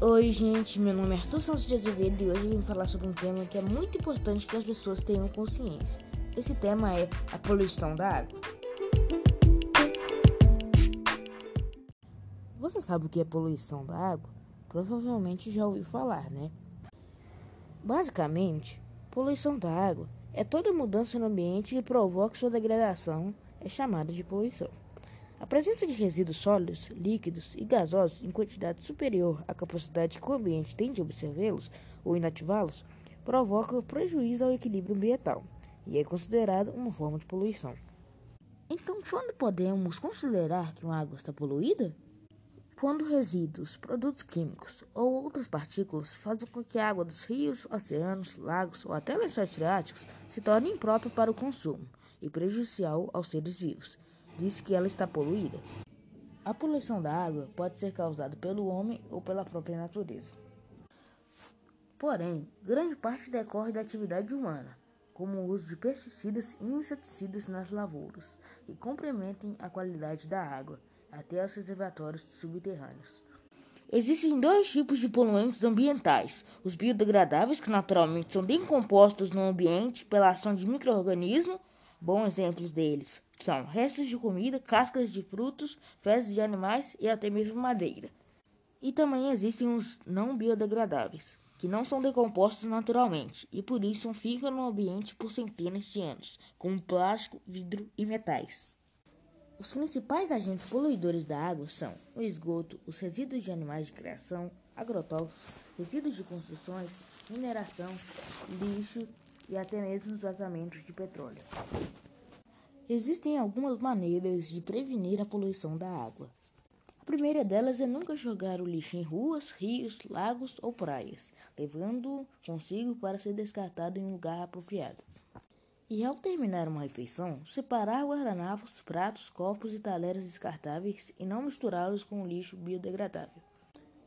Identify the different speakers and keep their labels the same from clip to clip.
Speaker 1: Oi, gente, meu nome é Arthur Santos de Azevedo e hoje eu vim falar sobre um tema que é muito importante que as pessoas tenham consciência. Esse tema é a poluição da água. Você sabe o que é poluição da água? Provavelmente já ouviu falar, né? Basicamente, poluição da água é toda mudança no ambiente que provoca sua degradação, é chamada de poluição. A presença de resíduos sólidos, líquidos e gasosos em quantidade superior à capacidade que o ambiente tem de observá-los ou inativá-los provoca prejuízo ao equilíbrio ambiental e é considerado uma forma de poluição. Então, quando podemos considerar que uma água está poluída? Quando resíduos, produtos químicos ou outras partículas fazem com que a água dos rios, oceanos, lagos ou até lençóis freáticos se torne imprópria para o consumo e prejudicial aos seres vivos disse que ela está poluída. A poluição da água pode ser causada pelo homem ou pela própria natureza. Porém, grande parte decorre da atividade humana, como o uso de pesticidas e inseticidas nas lavouras, que comprometem a qualidade da água até aos reservatórios subterrâneos. Existem dois tipos de poluentes ambientais: os biodegradáveis, que naturalmente são decompostos no ambiente pela ação de microorganismos, Bons exemplos deles são restos de comida, cascas de frutos, fezes de animais e até mesmo madeira. E também existem os não biodegradáveis, que não são decompostos naturalmente e por isso ficam no ambiente por centenas de anos, como plástico, vidro e metais. Os principais agentes poluidores da água são o esgoto, os resíduos de animais de criação, agrotóxicos, resíduos de construções, mineração, lixo e até mesmo os vazamentos de petróleo. Existem algumas maneiras de prevenir a poluição da água. A primeira delas é nunca jogar o lixo em ruas, rios, lagos ou praias, levando consigo para ser descartado em um lugar apropriado. E ao terminar uma refeição, separar guardanapos, pratos, copos e talheres descartáveis e não misturá-los com o lixo biodegradável.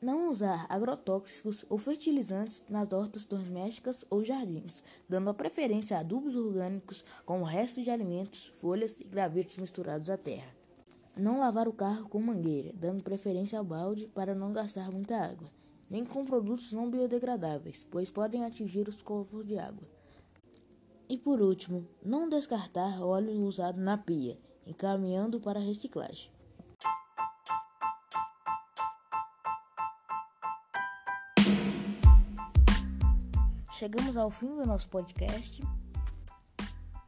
Speaker 1: Não usar agrotóxicos ou fertilizantes nas hortas domésticas ou jardins, dando a preferência a adubos orgânicos como restos de alimentos, folhas e gravetos misturados à terra. Não lavar o carro com mangueira, dando preferência ao balde para não gastar muita água, nem com produtos não biodegradáveis, pois podem atingir os corpos de água. E por último, não descartar óleo usado na pia, encaminhando para a reciclagem. Chegamos ao fim do nosso podcast.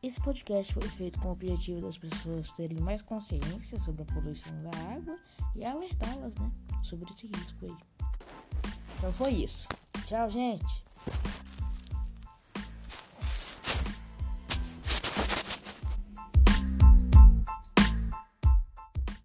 Speaker 1: Esse podcast foi feito com o objetivo das pessoas terem mais consciência sobre a poluição da água e alertá-las né, sobre esse risco aí. Então foi isso. Tchau, gente!